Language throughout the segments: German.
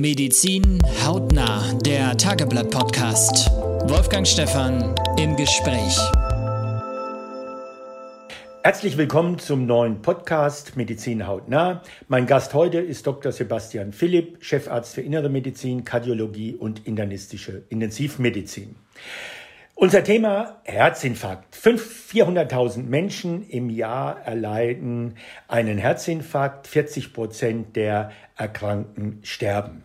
Medizin hautnah, der Tageblatt-Podcast. Wolfgang Stephan im Gespräch. Herzlich willkommen zum neuen Podcast Medizin hautnah. Mein Gast heute ist Dr. Sebastian Philipp, Chefarzt für Innere Medizin, Kardiologie und internistische Intensivmedizin. Unser Thema Herzinfarkt. 400.000 Menschen im Jahr erleiden einen Herzinfarkt. 40 Prozent der Erkrankten sterben.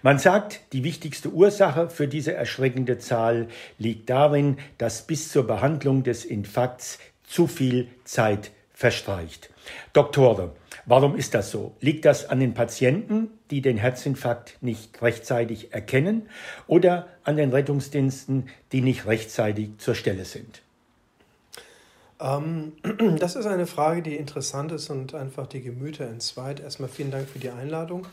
Man sagt, die wichtigste Ursache für diese erschreckende Zahl liegt darin, dass bis zur Behandlung des Infarkts zu viel Zeit verstreicht. Doktore, warum ist das so? Liegt das an den Patienten, die den Herzinfarkt nicht rechtzeitig erkennen oder an den Rettungsdiensten, die nicht rechtzeitig zur Stelle sind? Ähm, das ist eine Frage, die interessant ist und einfach die Gemüter entzweit. Erstmal vielen Dank für die Einladung.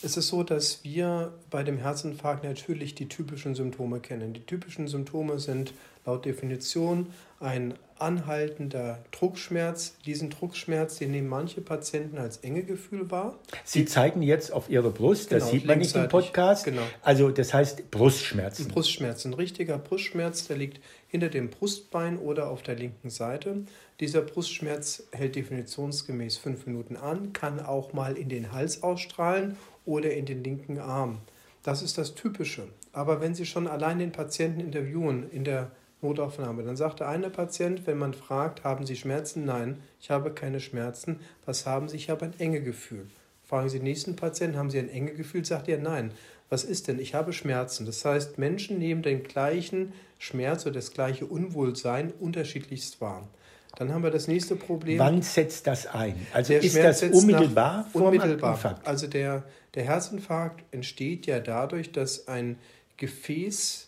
Es ist so, dass wir bei dem Herzinfarkt natürlich die typischen Symptome kennen. Die typischen Symptome sind laut Definition ein anhaltender Druckschmerz. Diesen Druckschmerz, den nehmen manche Patienten als Engegefühl wahr. Sie zeigen jetzt auf Ihre Brust, das genau, sieht man nicht im Podcast. Genau. Also das heißt Brustschmerzen. Ein Brustschmerz, ein richtiger Brustschmerz, der liegt hinter dem Brustbein oder auf der linken Seite. Dieser Brustschmerz hält definitionsgemäß fünf Minuten an, kann auch mal in den Hals ausstrahlen oder in den linken Arm. Das ist das Typische. Aber wenn Sie schon allein den Patienten interviewen in der Notaufnahme. Dann sagt der eine Patient, wenn man fragt, haben Sie Schmerzen? Nein, ich habe keine Schmerzen. Was haben Sie? Ich habe ein enge Gefühl. Fragen Sie den nächsten Patienten, haben Sie ein enge Gefühl? Sagt er nein. Was ist denn? Ich habe Schmerzen. Das heißt, Menschen nehmen den gleichen Schmerz oder das gleiche Unwohlsein unterschiedlichst wahr. Dann haben wir das nächste Problem. Wann setzt das ein? Also der ist Schmerz das unmittelbar? Unmittelbar. Also der, der Herzinfarkt entsteht ja dadurch, dass ein Gefäß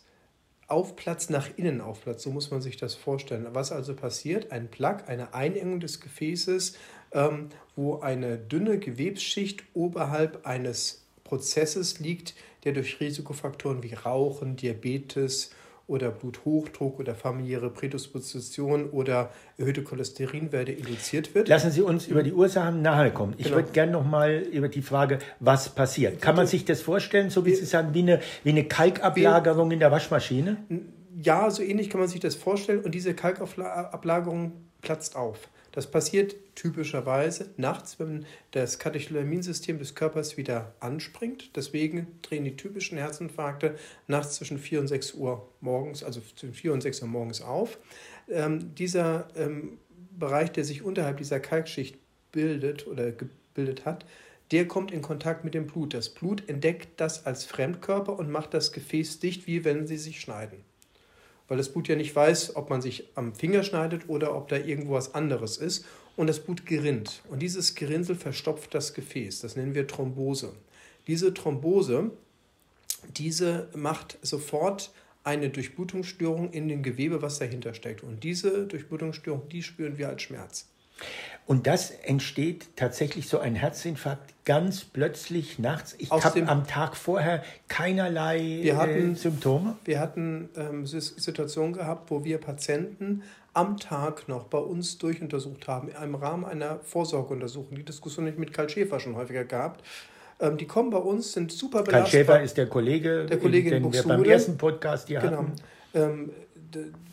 Aufplatz nach innen aufplatzt. So muss man sich das vorstellen. Was also passiert? Ein Plaque, eine Einengung des Gefäßes, ähm, wo eine dünne Gewebsschicht oberhalb eines Prozesses liegt, der durch Risikofaktoren wie Rauchen, Diabetes oder Bluthochdruck oder familiäre Prädisposition oder erhöhte Cholesterinwerte induziert wird. Lassen Sie uns über die Ursachen nahe kommen. Ich genau. würde gerne noch mal über die Frage, was passiert. Kann man sich das vorstellen, so wie Sie sagen, wie eine, wie eine Kalkablagerung in der Waschmaschine? Ja, so ähnlich kann man sich das vorstellen. Und diese Kalkablagerung platzt auf. Das passiert typischerweise nachts, wenn das Katecholaminsystem des Körpers wieder anspringt. Deswegen drehen die typischen Herzinfarkte nachts zwischen 4 und 6 Uhr morgens, also zwischen 4 und 6 Uhr morgens auf. Ähm, dieser ähm, Bereich, der sich unterhalb dieser Kalkschicht bildet oder gebildet hat, der kommt in Kontakt mit dem Blut. Das Blut entdeckt das als Fremdkörper und macht das Gefäß dicht, wie wenn sie sich schneiden weil das Blut ja nicht weiß, ob man sich am Finger schneidet oder ob da irgendwo was anderes ist. Und das Blut gerinnt. Und dieses Gerinnsel verstopft das Gefäß. Das nennen wir Thrombose. Diese Thrombose, diese macht sofort eine Durchblutungsstörung in dem Gewebe, was dahinter steckt. Und diese Durchblutungsstörung, die spüren wir als Schmerz. Und das entsteht tatsächlich so ein Herzinfarkt ganz plötzlich nachts. Ich habe am Tag vorher keinerlei wir hatten, äh, Symptome. Wir hatten ähm, Situationen gehabt, wo wir Patienten am Tag noch bei uns durchuntersucht haben, im Rahmen einer Vorsorgeuntersuchung. Die Diskussion habe ich mit Karl Schäfer schon häufiger gehabt. Ähm, die kommen bei uns, sind super belastbar. Karl Schäfer ist der Kollege, der Kollege den wir beim ersten Podcast hier genau. hatten. Ähm,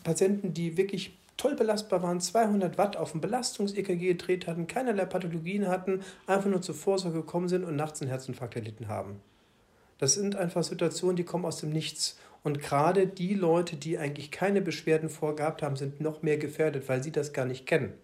Patienten, die wirklich toll belastbar waren, 200 Watt auf dem Belastungs-EKG gedreht hatten, keinerlei Pathologien hatten, einfach nur zur Vorsorge gekommen sind und nachts einen Herzinfarkt erlitten haben. Das sind einfach Situationen, die kommen aus dem Nichts. Und gerade die Leute, die eigentlich keine Beschwerden vorgehabt haben, sind noch mehr gefährdet, weil sie das gar nicht kennen.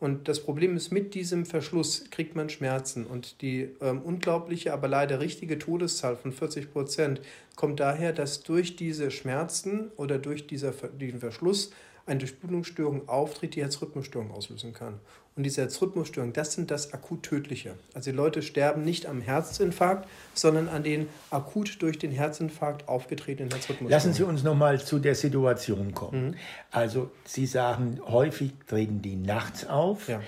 Und das Problem ist, mit diesem Verschluss kriegt man Schmerzen. Und die ähm, unglaubliche, aber leider richtige Todeszahl von 40 Prozent kommt daher, dass durch diese Schmerzen oder durch dieser, diesen Verschluss eine Durchblutungsstörung auftritt, die Herzrhythmusstörung auslösen kann. Und diese Herzrhythmusstörungen, das sind das akut Tödliche. Also die Leute sterben nicht am Herzinfarkt, sondern an den akut durch den Herzinfarkt aufgetretenen Herzrhythmusstörungen. Lassen Sie uns nochmal zu der Situation kommen. Mhm. Also Sie sagen, häufig treten die nachts auf. Ja.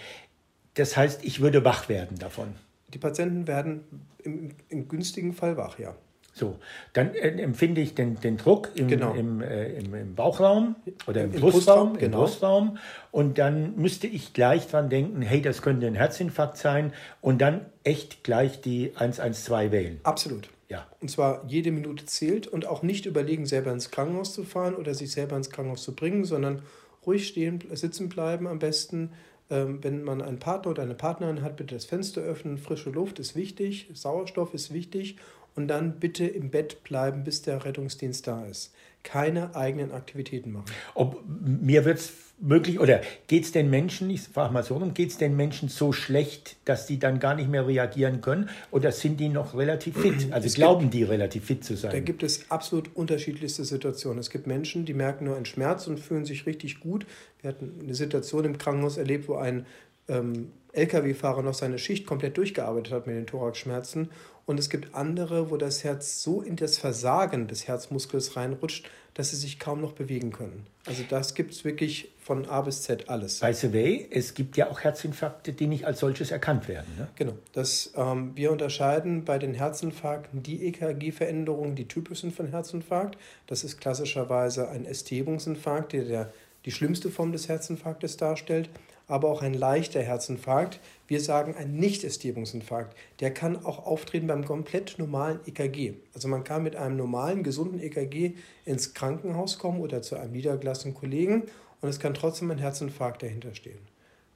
Das heißt, ich würde wach werden davon. Die Patienten werden im, im günstigen Fall wach, ja. So, dann äh, empfinde ich den, den Druck im, genau. im, äh, im, im, Bauchraum oder im, Im Brustraum, genau. im Brustraum und dann müsste ich gleich dran denken, hey, das könnte ein Herzinfarkt sein und dann echt gleich die 112 wählen. Absolut. Ja. Und zwar jede Minute zählt und auch nicht überlegen, selber ins Krankenhaus zu fahren oder sich selber ins Krankenhaus zu bringen, sondern ruhig stehen, sitzen bleiben am besten. Ähm, wenn man einen Partner oder eine Partnerin hat, bitte das Fenster öffnen. Frische Luft ist wichtig, Sauerstoff ist wichtig und dann bitte im Bett bleiben, bis der Rettungsdienst da ist. Keine eigenen Aktivitäten machen. Ob, mir wird es möglich, oder geht es den Menschen, ich frage mal so rum, geht es den Menschen so schlecht, dass die dann gar nicht mehr reagieren können? Oder sind die noch relativ fit? Also es glauben gibt, die relativ fit zu sein? Da gibt es absolut unterschiedlichste Situationen. Es gibt Menschen, die merken nur einen Schmerz und fühlen sich richtig gut. Wir hatten eine Situation im Krankenhaus erlebt, wo ein ähm, Lkw-Fahrer noch seine Schicht komplett durchgearbeitet hat mit den Thoraxschmerzen und es gibt andere, wo das Herz so in das Versagen des Herzmuskels reinrutscht, dass sie sich kaum noch bewegen können. Also das gibt es wirklich von A bis Z alles. By the way, es gibt ja auch Herzinfarkte, die nicht als solches erkannt werden. Ne? Genau. Das, ähm, wir unterscheiden bei den Herzinfarkten die EKG-Veränderungen, die typisch sind für einen Herzinfarkt. Das ist klassischerweise ein Ästhebungsinfarkt, der, der die schlimmste Form des Herzinfarktes darstellt aber auch ein leichter Herzinfarkt. Wir sagen ein Nicht-Ästierungsinfarkt. Der kann auch auftreten beim komplett normalen EKG. Also man kann mit einem normalen, gesunden EKG ins Krankenhaus kommen oder zu einem niedergelassenen Kollegen und es kann trotzdem ein Herzinfarkt dahinter stehen.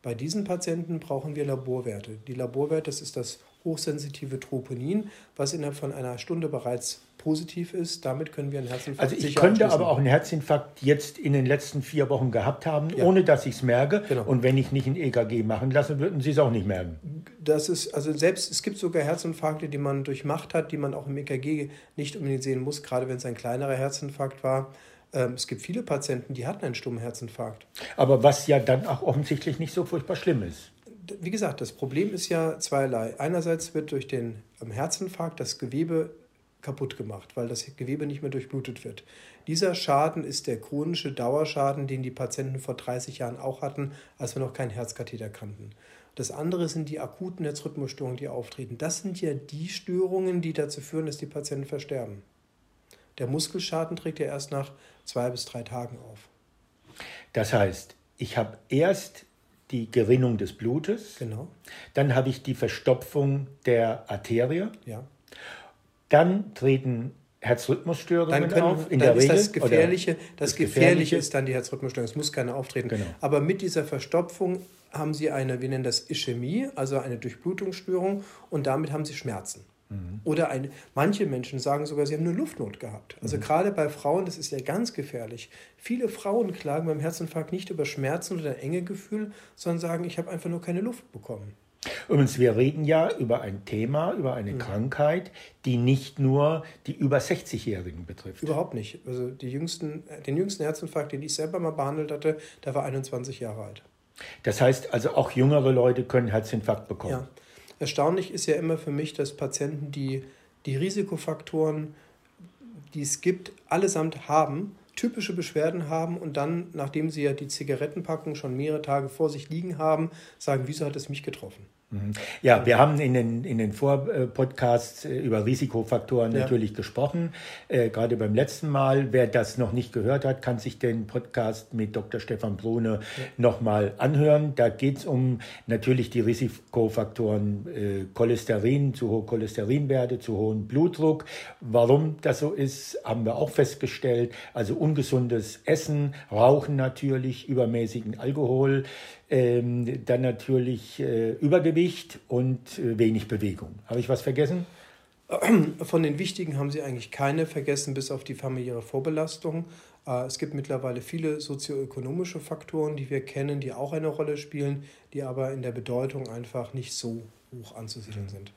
Bei diesen Patienten brauchen wir Laborwerte. Die Laborwerte, das ist das hochsensitive Troponin, was innerhalb von einer Stunde bereits positiv ist. Damit können wir einen Herzinfarkt Also ich könnte aber auch einen Herzinfarkt jetzt in den letzten vier Wochen gehabt haben, ja. ohne dass ich es merke. Genau. Und wenn ich nicht ein EKG machen lasse, würden Sie es auch nicht merken. Das ist, also selbst, es gibt sogar Herzinfarkte, die man durchmacht hat, die man auch im EKG nicht unbedingt sehen muss, gerade wenn es ein kleinerer Herzinfarkt war. Ähm, es gibt viele Patienten, die hatten einen stummen Herzinfarkt. Aber was ja dann auch offensichtlich nicht so furchtbar schlimm ist wie gesagt, das Problem ist ja zweierlei. Einerseits wird durch den Herzinfarkt das Gewebe kaputt gemacht, weil das Gewebe nicht mehr durchblutet wird. Dieser Schaden ist der chronische Dauerschaden, den die Patienten vor 30 Jahren auch hatten, als wir noch keinen Herzkatheter kannten. Das andere sind die akuten Herzrhythmusstörungen, die auftreten. Das sind ja die Störungen, die dazu führen, dass die Patienten versterben. Der Muskelschaden trägt ja erst nach zwei bis drei Tagen auf. Das heißt, ich habe erst die Gerinnung des Blutes, genau. dann habe ich die Verstopfung der Arterie, ja. Dann treten Herzrhythmusstörungen können, auf, in der Regel. Das Gefährliche, das, Gefährliche ist dann die Herzrhythmusstörung. Es muss keine auftreten. Genau. Aber mit dieser Verstopfung haben Sie eine, wir nennen das Ischämie, also eine Durchblutungsstörung und damit haben Sie Schmerzen. Mhm. Oder eine, manche Menschen sagen sogar, sie haben nur Luftnot gehabt. Also mhm. gerade bei Frauen, das ist ja ganz gefährlich. Viele Frauen klagen beim Herzinfarkt nicht über Schmerzen oder ein enge Gefühl, sondern sagen, ich habe einfach nur keine Luft bekommen. Übrigens, wir reden ja über ein Thema, über eine mhm. Krankheit, die nicht nur die über 60-Jährigen betrifft. Überhaupt nicht. Also jüngsten, den jüngsten Herzinfarkt, den ich selber mal behandelt hatte, der war 21 Jahre alt. Das heißt also, auch jüngere Leute können Herzinfarkt bekommen. Ja. Erstaunlich ist ja immer für mich, dass Patienten, die die Risikofaktoren, die es gibt, allesamt haben, typische Beschwerden haben und dann, nachdem sie ja die Zigarettenpackung schon mehrere Tage vor sich liegen haben, sagen, wieso hat es mich getroffen? Mhm. Ja, wir haben in den, in den Vorpodcasts äh, über Risikofaktoren ja. natürlich gesprochen. Äh, gerade beim letzten Mal. Wer das noch nicht gehört hat, kann sich den Podcast mit Dr. Stefan Brune ja. nochmal anhören. Da geht es um natürlich die Risikofaktoren äh, Cholesterin, zu hohe Cholesterinwerte, zu hohen Blutdruck. Warum das so ist, haben wir auch festgestellt. Also ungesundes Essen, Rauchen natürlich, übermäßigen Alkohol, dann natürlich äh, Übergewicht und äh, wenig Bewegung. Habe ich was vergessen? Von den wichtigen haben Sie eigentlich keine vergessen, bis auf die familiäre Vorbelastung. Äh, es gibt mittlerweile viele sozioökonomische Faktoren, die wir kennen, die auch eine Rolle spielen, die aber in der Bedeutung einfach nicht so hoch anzusiedeln sind.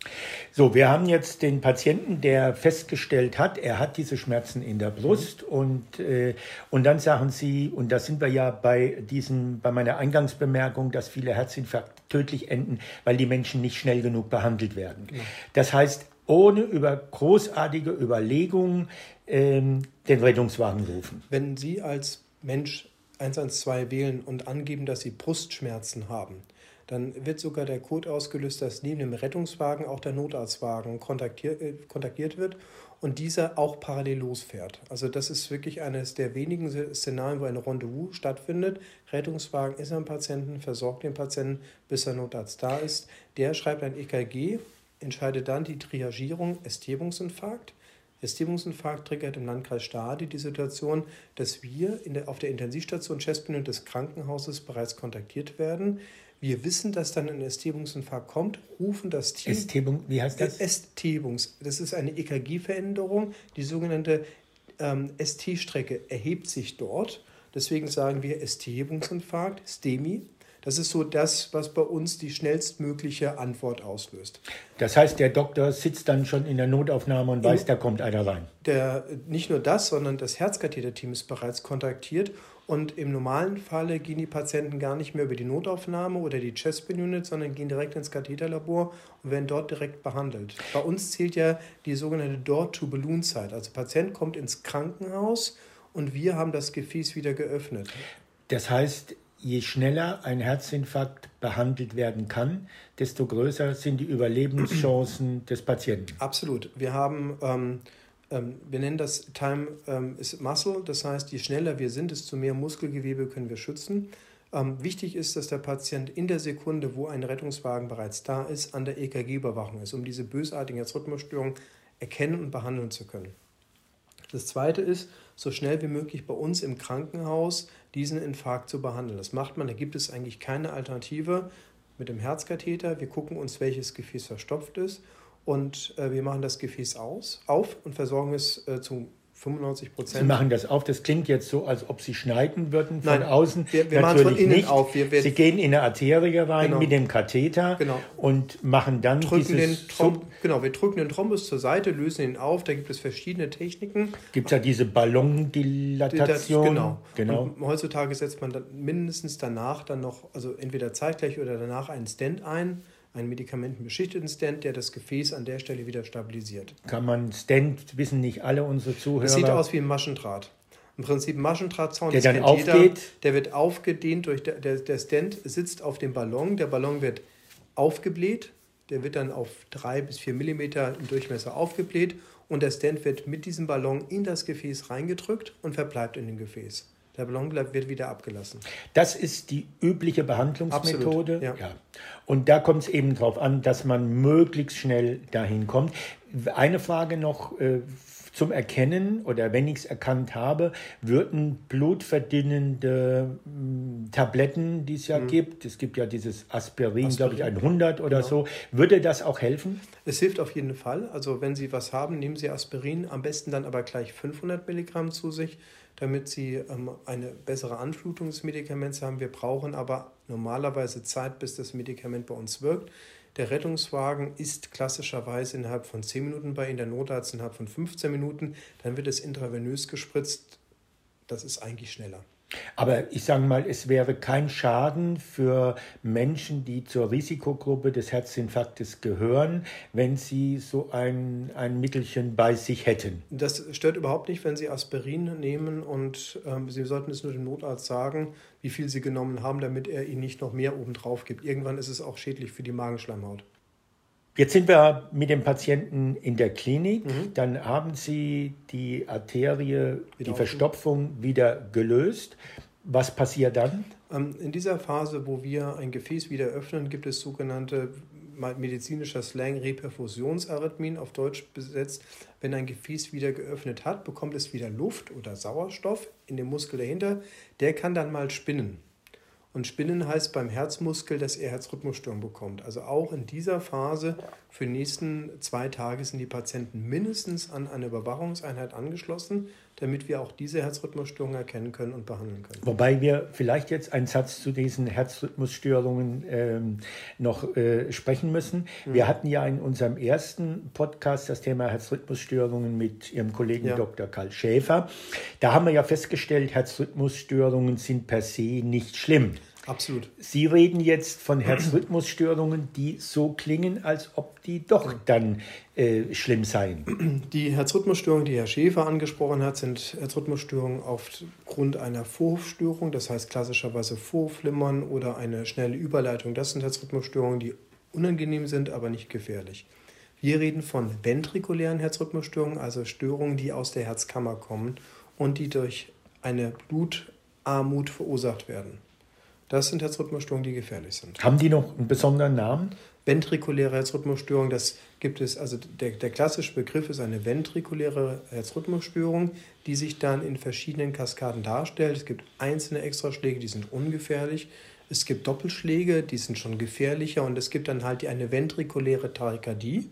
So, wir haben jetzt den Patienten, der festgestellt hat, er hat diese Schmerzen in der Brust mhm. und, äh, und dann sagen Sie, und da sind wir ja bei, diesen, bei meiner Eingangsbemerkung, dass viele Herzinfarkte tödlich enden, weil die Menschen nicht schnell genug behandelt werden. Mhm. Das heißt, ohne über großartige Überlegungen ähm, den Rettungswagen rufen. Wenn Sie als Mensch 112 wählen und angeben, dass Sie Brustschmerzen haben, dann wird sogar der Code ausgelöst, dass neben dem Rettungswagen auch der Notarztwagen kontaktiert, äh, kontaktiert wird und dieser auch parallel losfährt. Also das ist wirklich eines der wenigen Szenarien, wo ein Rendezvous stattfindet. Rettungswagen ist am Patienten, versorgt den Patienten, bis der Notarzt da ist. Der schreibt ein EKG entscheidet dann die Triagierung Ästhebungsinfarkt. Ästhebungsinfarkt triggert im Landkreis Stade die Situation, dass wir der, auf der Intensivstation Chestbühne des Krankenhauses bereits kontaktiert werden. Wir wissen, dass dann ein Ästhebungsinfarkt kommt, rufen das Team. Ästhebung, wie heißt das? Ästhebungs. Das ist eine EKG-Veränderung. Die sogenannte ähm, ST-Strecke erhebt sich dort. Deswegen sagen wir ST-Hebungsinfarkt, STEMI. Das ist so das, was bei uns die schnellstmögliche Antwort auslöst. Das heißt, der Doktor sitzt dann schon in der Notaufnahme und weiß, da kommt einer rein. Der, nicht nur das, sondern das Herzkatheterteam ist bereits kontaktiert und im normalen Falle gehen die Patienten gar nicht mehr über die Notaufnahme oder die Chestpin Unit, sondern gehen direkt ins Katheterlabor und werden dort direkt behandelt. Bei uns zählt ja die sogenannte Door-to-Balloon-Zeit. Also der Patient kommt ins Krankenhaus und wir haben das Gefäß wieder geöffnet. Das heißt, je schneller ein Herzinfarkt behandelt werden kann, desto größer sind die Überlebenschancen des Patienten. Absolut. Wir haben, ähm, ähm, wir nennen das Time ähm, is Muscle, das heißt, je schneller wir sind, desto mehr Muskelgewebe können wir schützen. Ähm, wichtig ist, dass der Patient in der Sekunde, wo ein Rettungswagen bereits da ist, an der EKG-Überwachung ist, um diese bösartigen Herzrhythmusstörungen erkennen und behandeln zu können. Das zweite ist, so schnell wie möglich bei uns im Krankenhaus diesen Infarkt zu behandeln. Das macht man, da gibt es eigentlich keine Alternative mit dem Herzkatheter. Wir gucken uns, welches Gefäß verstopft ist und äh, wir machen das Gefäß aus, auf und versorgen es äh, zu 95 Prozent. Sie machen das auf. Das klingt jetzt so, als ob Sie schneiden würden von Nein, außen. Wir, wir machen von innen nicht. auf. Wir, wir Sie gehen in eine Arterie rein Genau. mit dem Katheter Genau. und machen dann drücken den dieses. Throm genau, wir drücken den Thrombus zur Seite, lösen ihn auf. Da gibt es verschiedene Techniken. Gibt es ja diese Ballondilatation. Genau. genau. Und heutzutage setzt man dann mindestens danach dann noch, also entweder zeitgleich oder danach einen Stent ein, einen medikamentenbeschichteten Stent, der das Gefäß an der Stelle wieder stabilisiert. Kann man Stent, wissen nicht alle unsere Zuhörer. Es sieht aus wie ein Maschendraht. Im Prinzip ein Maschendrahtzaun. Der das dann kennt jeder. aufgeht? Der wird aufgedehnt durch der, der, der Stent sitzt auf dem Ballon. Der Ballon wird aufgebläht. Der wird dann auf drei bis vier Millimeter im Durchmesser aufgebläht und der Stent wird mit diesem Ballon in das Gefäß reingedrückt und verbleibt in dem Gefäß. Der Ballon bleibt, wird wieder abgelassen. Das ist die übliche Behandlungsmethode. Absolut, ja. Und da kommt es eben darauf an, dass man möglichst schnell dahin kommt. Eine Frage noch äh, zum Erkennen oder wenn ich es erkannt habe, würden blutverdünnende mh, Tabletten, die es ja gibt, es gibt ja dieses Aspirin, glaube ich, Aspirin. 100 oder so, würde das auch helfen? Es hilft auf jeden Fall. Also wenn Sie was haben, nehmen Sie Aspirin, am besten dann aber gleich 500 Milligramm zu sich, damit Sie ähm, eine bessere Anflutung des Medikaments haben. Wir brauchen aber normalerweise Zeit, bis das Medikament bei uns wirkt. Der Rettungswagen ist klassischerweise innerhalb von 10 Minuten bei Ihnen, der Notarzt innerhalb von 15 Minuten. Dann wird es intravenös gespritzt. Das ist eigentlich schneller. Aber ich sage mal, es wäre kein Schaden für Menschen, die zur Risikogruppe des Herzinfarktes gehören, wenn sie so ein, ein Mittelchen bei sich hätten. Das stört überhaupt nicht, wenn Sie Aspirin nehmen und ähm, Sie sollten es nur dem Notarzt sagen, wie viel Sie genommen haben, damit er Ihnen nicht noch mehr obendrauf gibt. Irgendwann ist es auch schädlich für die Magenschleimhaut. Jetzt sind wir mit dem Patienten in der Klinik. Mhm. Dann haben Sie die Arterie, die Wieder Verstopfung wieder gelöst. Was passiert dann? Ähm, in dieser Phase, wo wir ein Gefäß wieder öffnen, gibt es sogenannte medizinischer Slang Reperfusionsarrhythmien, auf Deutsch besetzt. Wenn ein Gefäß wieder geöffnet hat, bekommt es wieder Luft oder Sauerstoff in dem Muskel dahinter. Der kann dann mal spinnen. Und Spinnen heißt beim Herzmuskel, dass er Herzrhythmusstörungen bekommt. Also auch in dieser Phase für die nächsten zwei Tage sind die Patienten mindestens an eine Überwachungseinheit angeschlossen, damit wir auch diese Herzrhythmusstörungen erkennen können und behandeln können. Wobei wir vielleicht jetzt einen Satz zu diesen Herzrhythmusstörungen ähm, noch äh, sprechen müssen. Mhm. Wir hatten ja in unserem ersten Podcast das Thema Herzrhythmusstörungen mit Ihrem Kollegen Ja. Dr. Karl Schäfer. Da haben wir ja festgestellt, Herzrhythmusstörungen sind per se nicht schlimm. Absolut. Sie reden jetzt von Herzrhythmusstörungen, die so klingen, als ob die doch dann äh, schlimm seien. Die Herzrhythmusstörungen, die Herr Schäfer angesprochen hat, sind Herzrhythmusstörungen aufgrund einer Vorhofstörung, das heißt klassischerweise Vorflimmern oder eine schnelle Überleitung. Das sind Herzrhythmusstörungen, die unangenehm sind, aber nicht gefährlich. Wir reden von ventrikulären Herzrhythmusstörungen, also Störungen, die aus der Herzkammer kommen und die durch eine Blutarmut verursacht werden. Das sind Herzrhythmusstörungen, die gefährlich sind. Haben die noch einen besonderen Namen? Ventrikuläre Herzrhythmusstörung, das gibt es, also der, der klassische Begriff ist eine ventrikuläre Herzrhythmusstörung, die sich dann in verschiedenen Kaskaden darstellt. Es gibt einzelne Extraschläge, die sind ungefährlich. Es gibt Doppelschläge, die sind schon gefährlicher und es gibt dann halt eine ventrikuläre Tachykardie.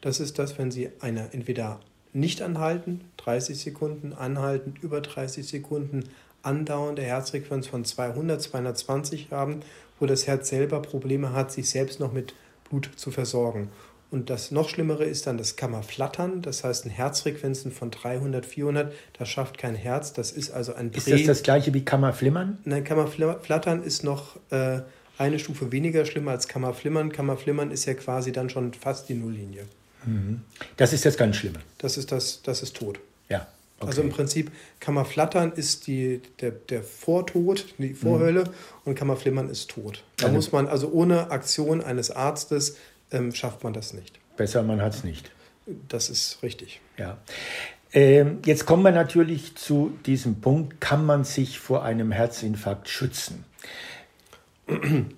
Das ist das, wenn Sie eine entweder nicht anhalten, 30 Sekunden, anhalten, über 30 Sekunden, andauernde Herzfrequenz von 200, 220 haben, wo das Herz selber Probleme hat, sich selbst noch mit Blut zu versorgen. Und das noch Schlimmere ist dann das Kammerflattern, das heißt Herzfrequenzen von 300, 400, das schafft kein Herz, das ist also ein. Ist das das gleiche wie Kammerflimmern? Nein, Kammerflattern ist noch äh, eine Stufe weniger schlimm als Kammerflimmern. Kammerflimmern ist ja quasi dann schon fast die Nulllinie. Mhm. Das ist das ganz Schlimme. Das ist, das, das ist tot. Ja. Okay. Also im Prinzip Kammerflattern ist die, der, der Vortod, die Vorhölle mhm. und Kammerflimmern ist tot. Da also muss man, also ohne Aktion eines Arztes ähm, schafft man das nicht. Besser, man hat es nicht. Das ist richtig. Ja. Ähm, jetzt kommen wir natürlich zu diesem Punkt, kann man sich vor einem Herzinfarkt schützen?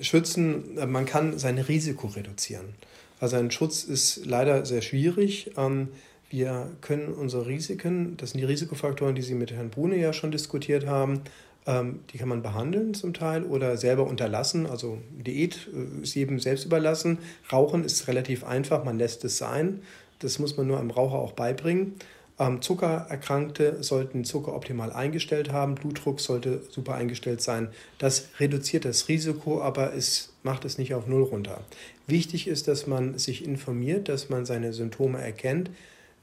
Schützen, äh, man kann sein Risiko reduzieren. Also ein Schutz ist leider sehr schwierig. Ähm, wir können unsere Risiken, das sind die Risikofaktoren, die Sie mit Herrn Brune ja schon diskutiert haben, ähm, die kann man behandeln zum Teil oder selber unterlassen. Also Diät äh, ist jedem selbst überlassen. Rauchen ist relativ einfach, man lässt es sein. Das muss man nur einem Raucher auch beibringen. Ähm, Zuckererkrankte sollten Zucker optimal eingestellt haben, Blutdruck sollte super eingestellt sein. Das reduziert das Risiko, aber es macht es nicht auf Null runter. Wichtig ist, dass man sich informiert, dass man seine Symptome erkennt.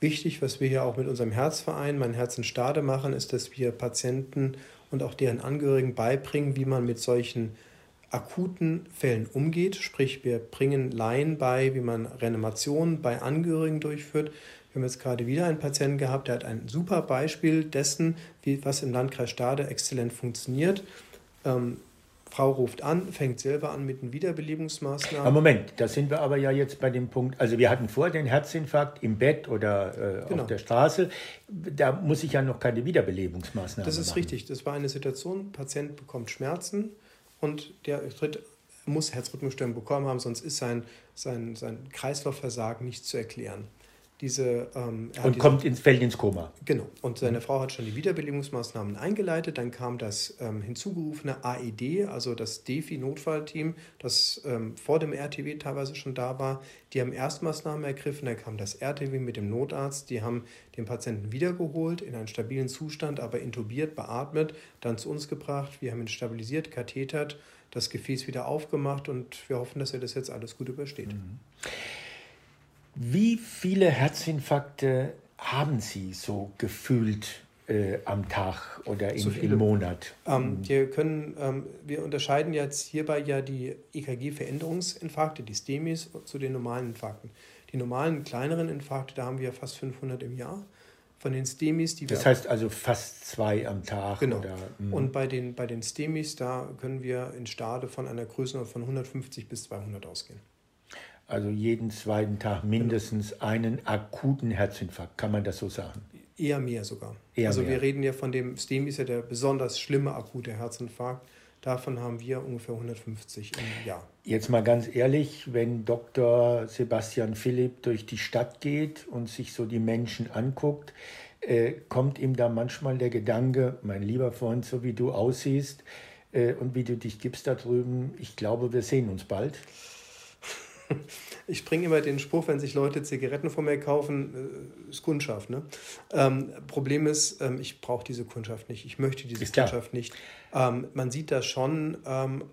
Wichtig, was wir hier auch mit unserem Herzverein, mein Herz in Stade machen, ist, dass wir Patienten und auch deren Angehörigen beibringen, wie man mit solchen akuten Fällen umgeht. Sprich, wir bringen Laien bei, wie man Reanimationen bei Angehörigen durchführt. Wir haben jetzt gerade wieder einen Patienten gehabt, der hat ein super Beispiel dessen, wie, was im Landkreis Stade exzellent funktioniert. Ähm, Frau ruft an, fängt selber an mit den Wiederbelebungsmaßnahmen. Aber Moment, da sind wir aber ja jetzt bei dem Punkt, also wir hatten vor den Herzinfarkt im Bett oder äh, genau. auf der Straße, da muss ich ja noch keine Wiederbelebungsmaßnahmen Das ist machen. richtig, das war eine Situation, Patient bekommt Schmerzen und der tritt, muss Herzrhythmusstörung bekommen haben, sonst ist sein, sein, sein Kreislaufversagen nicht zu erklären. Diese, ähm, und diese, kommt ins, fällt ins Koma. Genau. Und seine Frau hat schon die Wiederbelebungsmaßnahmen eingeleitet. Dann kam das ähm, hinzugerufene AED, also das DEFI-Notfallteam, das ähm, vor dem RTW teilweise schon da war. Die haben Erstmaßnahmen ergriffen. Dann kam das RTW mit dem Notarzt. Die haben den Patienten wiedergeholt, in einen stabilen Zustand, aber intubiert, beatmet, dann zu uns gebracht. Wir haben ihn stabilisiert, kathetert, das Gefäß wieder aufgemacht und wir hoffen, dass er das jetzt alles gut übersteht. Mhm. Wie viele Herzinfarkte haben Sie so gefühlt äh, am Tag oder in, im Monat? Ähm, wir, können, ähm, wir unterscheiden jetzt hierbei ja die EKG-Veränderungsinfarkte, die STEMIs, zu den normalen Infarkten. Die normalen kleineren Infarkte, da haben wir fast 500 im Jahr. Von den STEMIs, die Das heißt also fast zwei am Tag. Genau. Oder, hm. Und bei den, bei den STEMIs, da können wir in Stade von einer Größe von 150 bis 200 ausgehen. Also jeden zweiten Tag mindestens einen akuten Herzinfarkt, kann man das so sagen? Eher mehr sogar. Eher also mehr. wir reden ja von dem STEM ist ja der besonders schlimme akute Herzinfarkt. Davon haben wir ungefähr 150 im Jahr. Jetzt mal ganz ehrlich, wenn Dr. Sebastian Philipp durch die Stadt geht und sich so die Menschen anguckt, äh, kommt ihm da manchmal der Gedanke, mein lieber Freund, so wie du aussiehst äh, und wie du dich gibst da drüben, ich glaube, wir sehen uns bald. Ich bringe immer den Spruch, wenn sich Leute Zigaretten von mir kaufen, äh, ist Kundschaft. Ne? Ähm, Problem ist, ähm, ich brauche diese Kundschaft nicht. Ich möchte diese Kundschaft nicht. Ähm, man sieht das schon. Ähm,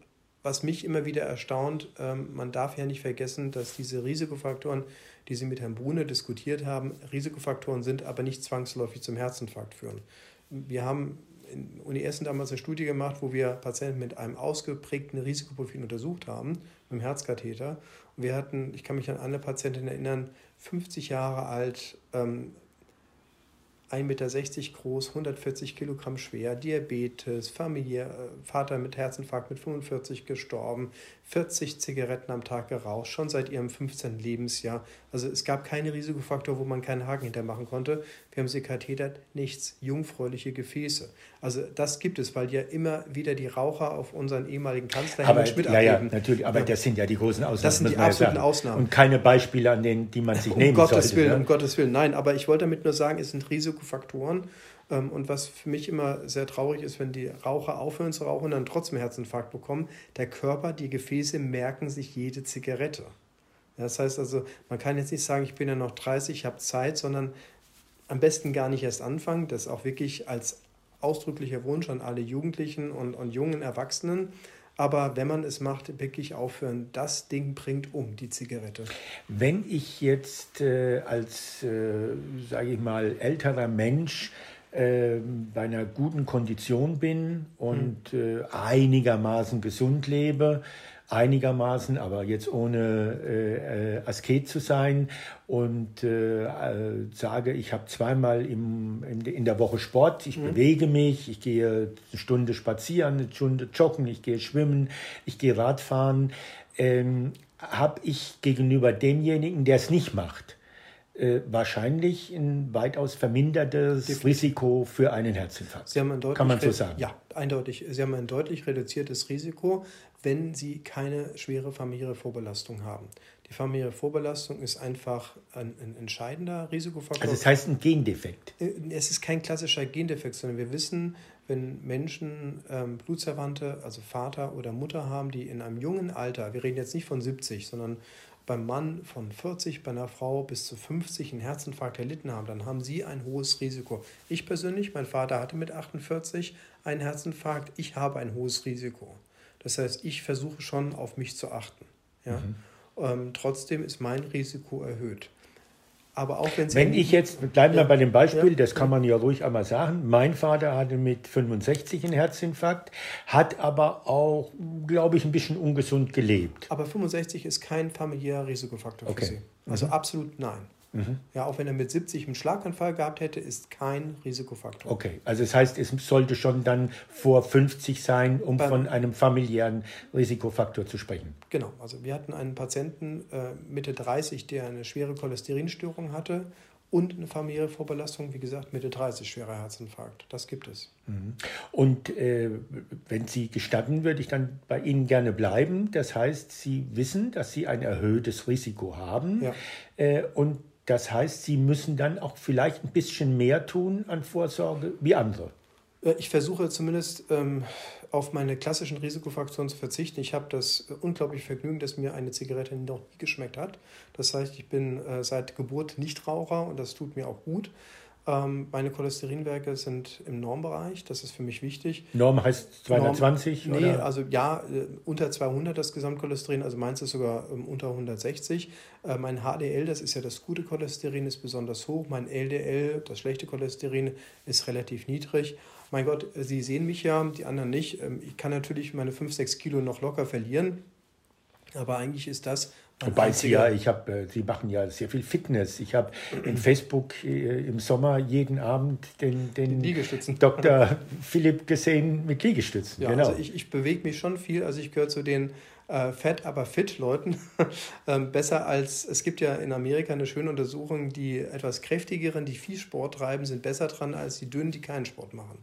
was mich immer wieder erstaunt, ähm, man darf ja nicht vergessen, dass diese Risikofaktoren, die Sie mit Herrn Brune diskutiert haben, Risikofaktoren sind, aber nicht zwangsläufig zum Herzinfarkt führen. Wir haben in Uni Essen damals eine Studie gemacht, wo wir Patienten mit einem ausgeprägten Risikoprofil untersucht haben, mit dem Herzkatheter. Und wir hatten, ich kann mich an eine Patientin erinnern, 50 Jahre alt, ähm, 1,60 Meter groß, 140 Kilogramm schwer, Diabetes, Familie, äh, Vater mit Herzinfarkt mit 45 gestorben, 40 Zigaretten am Tag geraucht, schon seit ihrem 15. Lebensjahr. Also es gab keine Risikofaktor, wo man keinen Haken hintermachen konnte. Wir haben sie kathetert, nichts, jungfräuliche Gefäße. Also das gibt es, weil ja immer wieder die Raucher auf unseren ehemaligen Kanzler aber, Schmidt ja, ja, natürlich, aber ja. das sind ja die großen Ausnahmen. Das sind die absoluten ja Ausnahmen. Und keine Beispiele, an denen, die man sich um nehmen Gottes sollte. Willen, ne? Um Gottes Willen, nein, aber ich wollte damit nur sagen, es sind Risikofaktoren. Ähm, und was für mich immer sehr traurig ist, wenn die Raucher aufhören zu rauchen und dann trotzdem Herzinfarkt bekommen, der Körper, die Gefäße merken sich jede Zigarette. Das heißt also, man kann jetzt nicht sagen, ich bin ja noch 30, ich habe Zeit, sondern am besten gar nicht erst anfangen. Das auch wirklich als ausdrücklicher Wunsch an alle Jugendlichen und, und jungen Erwachsenen. Aber wenn man es macht, wirklich aufhören. Das Ding bringt um, die Zigarette. Wenn ich jetzt äh, als, äh, sage ich mal, älterer Mensch äh, bei einer guten Kondition bin und hm. einigermaßen gesund lebe, einigermaßen, aber jetzt ohne äh, äh, Asket zu sein. Und äh, äh, sage, ich habe zweimal im, in, in, der Woche Sport, ich mhm. bewege mich, ich gehe eine Stunde spazieren, eine Stunde joggen, ich gehe schwimmen, ich gehe Radfahren, ähm, habe ich gegenüber demjenigen, der es nicht macht, äh, wahrscheinlich ein weitaus vermindertes Definitiv. Risiko für einen Herzinfarkt. Sie haben ein Kann man so sagen? Ja, eindeutig. Sie haben ein deutlich reduziertes Risiko wenn sie keine schwere familiäre Vorbelastung haben. Die familiäre Vorbelastung ist einfach ein, ein, entscheidender Risikofaktor. Also das heißt ein Gendefekt? Äh, es ist kein klassischer Gendefekt, sondern wir wissen, wenn Menschen ähm, Blutsverwandte, also Vater oder Mutter haben, die in einem jungen Alter, wir reden jetzt nicht von 70, sondern beim Mann von 40, bei einer Frau bis zu 50 einen Herzinfarkt erlitten haben, dann haben sie ein hohes Risiko. Ich persönlich, mein Vater hatte mit 48 einen Herzinfarkt, ich habe ein hohes Risiko. Das heißt, ich versuche schon auf mich zu achten. Ja? Mhm. Ähm, trotzdem ist mein Risiko erhöht. Aber auch wenn, wenn ich jetzt, bleiben wir ja, bei dem Beispiel, ja, das kann man ja ruhig einmal sagen. Mein Vater hatte mit 65 einen Herzinfarkt, hat aber auch, glaube ich, ein bisschen ungesund gelebt. Aber 65 ist kein familiärer Risikofaktor okay. für Sie. Also mhm. absolut nein. Mhm. Ja, auch wenn er mit 70 einen Schlaganfall gehabt hätte, ist kein Risikofaktor. Okay, also das heißt, es sollte schon dann vor 50 sein, um Beim, von einem familiären Risikofaktor zu sprechen. Genau, also wir hatten einen Patienten äh, Mitte 30, der eine schwere Cholesterinstörung hatte und eine familiäre Vorbelastung, wie gesagt, Mitte 30 schwerer Herzinfarkt. Das gibt es. Mhm. Und äh, wenn Sie gestatten, würde ich dann bei Ihnen gerne bleiben. Das heißt, Sie wissen, dass Sie ein erhöhtes Risiko haben ja. äh, und das heißt, Sie müssen dann auch vielleicht ein bisschen mehr tun an Vorsorge wie andere. Äh, ich versuche zumindest ähm, auf meine klassischen Risikofaktoren zu verzichten. Ich habe das unglaubliche Vergnügen, dass mir eine Zigarette noch nie geschmeckt hat. Das heißt, ich bin äh, seit Geburt Nichtraucher und das tut mir auch gut. Ähm, meine Cholesterinwerte sind im Normbereich, das ist für mich wichtig. Norm heißt 220? Norm, nee, oder? also ja, äh, unter 200 das Gesamtcholesterin, also meins ist sogar ähm, unter 160. Äh, mein HDL, das ist ja das gute Cholesterin, ist besonders hoch. Mein LDL, das schlechte Cholesterin, ist relativ niedrig. Mein Gott, Sie sehen mich ja, die anderen nicht. Ähm, ich kann natürlich meine 5, 6 Kilo noch locker verlieren. Aber eigentlich ist das, Wobei Sie ja, ich habe, äh, Sie machen ja sehr viel Fitness. Ich habe in Facebook äh, im Sommer jeden Abend den, den Dr. Philipp gesehen mit Liegestützen. Ja, genau. also ich, ich bewege mich schon viel. Also ich gehöre zu den äh, fett, aber fit Leuten. ähm, besser als, es gibt ja in Amerika eine schöne Untersuchung, die etwas kräftigeren, die viel Sport treiben, sind besser dran als die dünnen, die keinen Sport machen.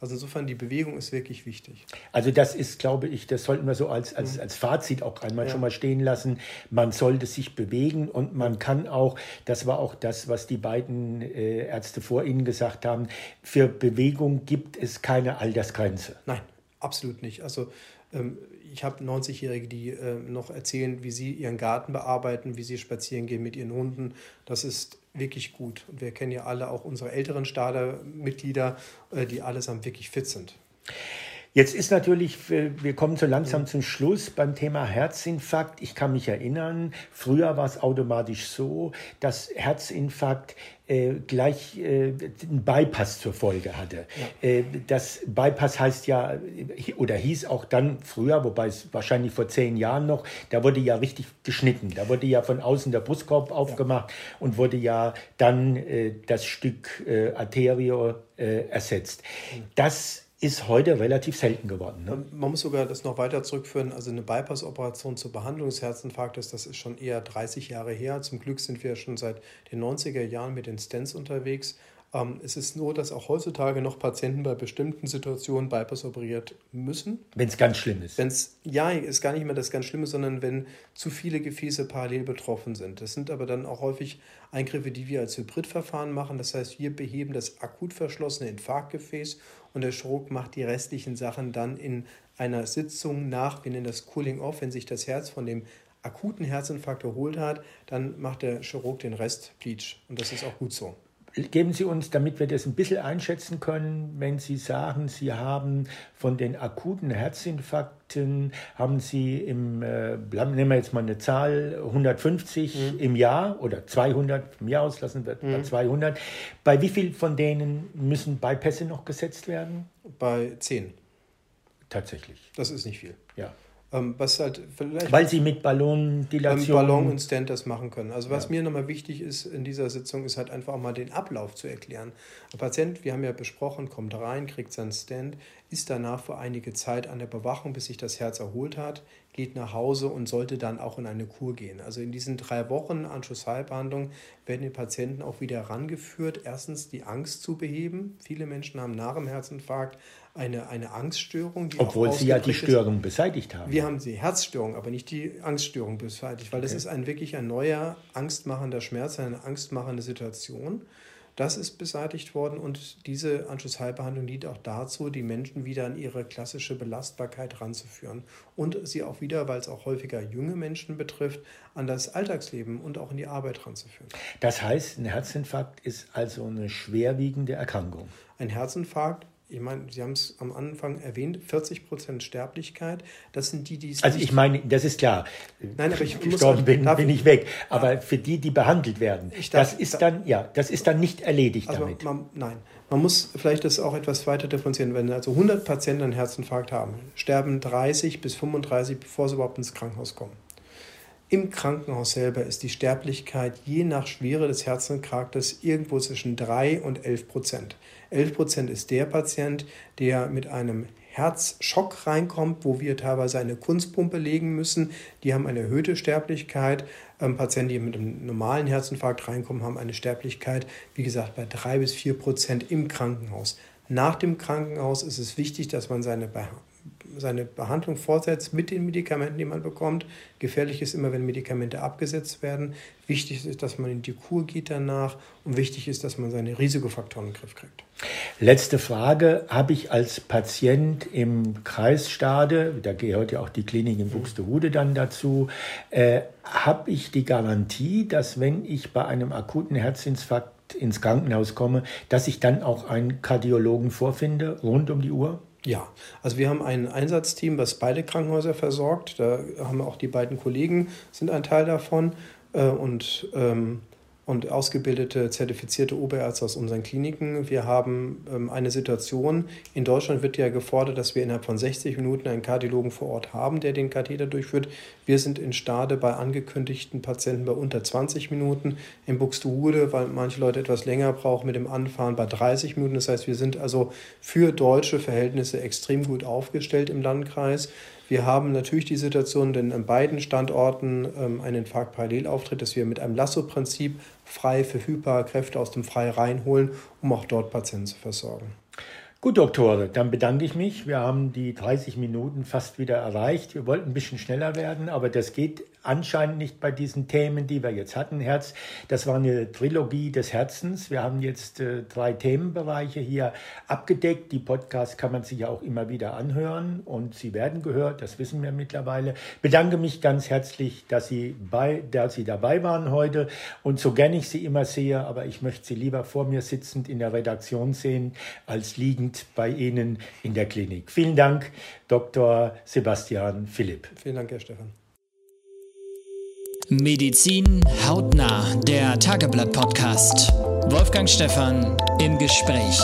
Also insofern, die Bewegung ist wirklich wichtig. Also das ist, glaube ich, das sollten wir so als, als, mhm. als Fazit auch einmal ja. schon mal stehen lassen. Man sollte sich bewegen und man kann auch, das war auch das, was die beiden äh, Ärzte vor Ihnen gesagt haben, für Bewegung gibt es keine Altersgrenze. Nein, absolut nicht. Also ähm, ich habe 90-Jährige, die äh, noch erzählen, wie sie ihren Garten bearbeiten, wie sie spazieren gehen mit ihren Hunden. Das ist wirklich gut. Und wir kennen ja alle auch unsere älteren Stader-Mitglieder, äh, die allesamt wirklich fit sind. Jetzt ist natürlich, wir kommen so langsam zum Schluss beim Thema Herzinfarkt. Ich kann mich erinnern, früher war es automatisch so, dass Herzinfarkt äh, gleich äh, einen Bypass zur Folge hatte. Ja. Äh, das Bypass heißt ja, oder hieß auch dann früher, wobei es wahrscheinlich vor zehn Jahren noch, da wurde ja richtig geschnitten. Da wurde ja von außen der Brustkorb aufgemacht ja. und wurde ja dann äh, das Stück äh, Arterio äh, ersetzt. Mhm. Das ist heute relativ selten geworden. Ne? Man muss sogar das noch weiter zurückführen. Also eine Bypass-Operation zur Behandlung des Herzinfarktes, das ist schon eher 30 Jahre her. Zum Glück sind wir schon seit den 90er Jahren mit den Stents unterwegs. Ähm, es ist nur, dass auch heutzutage noch Patienten bei bestimmten Situationen Bypass operiert müssen. Wenn es ganz schlimm ist. Wenn's, ja, ist gar nicht mehr das ganz Schlimme, sondern wenn zu viele Gefäße parallel betroffen sind. Das sind aber dann auch häufig Eingriffe, die wir als Hybridverfahren machen. Das heißt, wir beheben das akut verschlossene Infarktgefäß und der Chirurg macht die restlichen Sachen dann in einer Sitzung nach. Wir nennen das Cooling Off, wenn sich das Herz von dem akuten Herzinfarkt erholt hat, dann macht der Chirurg den Rest Bleach. Und das ist auch gut so. Geben Sie uns, damit wir das ein bisschen einschätzen können, wenn Sie sagen, Sie haben von den akuten Herzinfarkten, haben Sie im, äh, nehmen wir jetzt mal eine Zahl, 150 mhm. im Jahr oder 200, im Jahr auslassen wird mhm. bei 200. Bei wie viel von denen müssen Bypässe noch gesetzt werden? Bei 10. Tatsächlich. Das ist nicht viel. Ja. Ähm, was halt vielleicht Weil sie mit Ballondilation. Ballon und Stent das machen können. Also was ja. mir nochmal wichtig ist in dieser Sitzung, ist halt einfach auch mal den Ablauf zu erklären. Der Patient, wir haben ja besprochen, kommt rein, kriegt seinen Stent, ist danach für einige Zeit an der Bewachung, bis sich das Herz erholt hat, geht nach Hause und sollte dann auch in eine Kur gehen. Also in diesen drei Wochen Anschlussheilbehandlung werden die Patienten auch wieder herangeführt, erstens die Angst zu beheben. Viele Menschen haben nach dem Herzinfarkt eine, eine Angststörung. Obwohl sie ja die Störung beseitigt haben. Wir haben die Herzstörung, aber nicht die Angststörung beseitigt, weil okay. das ist ein wirklich ein neuer angstmachender Schmerz, eine angstmachende Situation. Das ist beseitigt worden und diese Anschlussheilbehandlung dient auch dazu, die Menschen wieder an ihre klassische Belastbarkeit ranzuführen und sie auch wieder, weil es auch häufiger junge Menschen betrifft, an das Alltagsleben und auch in die Arbeit ranzuführen. Das heißt, ein Herzinfarkt ist also eine schwerwiegende Erkrankung. Ein Herzinfarkt ich meine, Sie haben es am Anfang erwähnt, 40 Prozent Sterblichkeit, das sind die, die es Also ich meine, das ist klar. Nein, aber ich gestorben muss, bin, bin ich weg. Aber ja. für die, die behandelt werden, darf, das ist dann, ja, das ist dann nicht erledigt also damit. Man, nein, man muss vielleicht das auch etwas weiter differenzieren. Wenn also 100 Patienten einen Herzinfarkt haben, sterben 30 bis 35, bevor sie überhaupt ins Krankenhaus kommen. Im Krankenhaus selber ist die Sterblichkeit je nach Schwere des Herzinfarktes irgendwo zwischen 3 und 11 Prozent. 11 Prozent ist der Patient, der mit einem Herzschock reinkommt, wo wir teilweise eine Kunstpumpe legen müssen. Die haben eine erhöhte Sterblichkeit. Ähm, Patienten, die mit einem normalen Herzinfarkt reinkommen, haben eine Sterblichkeit, wie gesagt, bei 3 bis 4 Prozent im Krankenhaus. Nach dem Krankenhaus ist es wichtig, dass man seine seine Behandlung fortsetzt mit den Medikamenten, die man bekommt. Gefährlich ist immer, wenn Medikamente abgesetzt werden. Wichtig ist, dass man in die Kur geht danach und wichtig ist, dass man seine Risikofaktoren in den Griff kriegt. Letzte Frage. Habe ich als Patient im Kreisstade, da gehört ja auch die Klinik in Buxtehude dann dazu, äh, habe ich die Garantie, dass wenn ich bei einem akuten Herzinfarkt ins Krankenhaus komme, dass ich dann auch einen Kardiologen vorfinde, rund um die Uhr? Ja, also wir haben ein Einsatzteam, was beide Krankenhäuser versorgt. Da haben auch die beiden Kollegen, sind ein Teil davon. Äh, und ähm, und ausgebildete, zertifizierte Oberärzte aus unseren Kliniken. Wir haben ähm, eine Situation, in Deutschland wird ja gefordert, dass wir innerhalb von 60 Minuten einen Kardiologen vor Ort haben, der den Katheter durchführt. Wir sind in Stade bei angekündigten Patienten bei unter 20 Minuten, in Buxtehude, weil manche Leute etwas länger brauchen mit dem Anfahren, bei 30 Minuten. Das heißt, wir sind also für deutsche Verhältnisse extrem gut aufgestellt im Landkreis. Wir haben natürlich die Situation, denn an beiden Standorten ähm, ein Infarkt parallel auftritt, dass wir mit einem Lasso-Prinzip frei verfügbare Kräfte aus dem Frei reinholen, um auch dort Patienten zu versorgen. Gut, Doktore, dann bedanke ich mich. Wir haben die 30 Minuten fast wieder erreicht. Wir wollten ein bisschen schneller werden, aber das geht anscheinend nicht bei diesen Themen, die wir jetzt hatten. Herz, das war eine Trilogie des Herzens. Wir haben jetzt äh, drei Themenbereiche hier abgedeckt. Die Podcasts kann man sich ja auch immer wieder anhören und sie werden gehört. Das wissen wir mittlerweile. Bedanke mich ganz herzlich, dass Sie bei, dass Sie dabei waren heute und so gern ich Sie immer sehe, aber ich möchte Sie lieber vor mir sitzend in der Redaktion sehen als liegend Abend bei Ihnen in der Klinik. Vielen Dank, Dr. Sebastian Philipp. Vielen Dank, Herr Stefan. Medizin hautnah, der Tageblatt-Podcast. Wolfgang Stephan im Gespräch.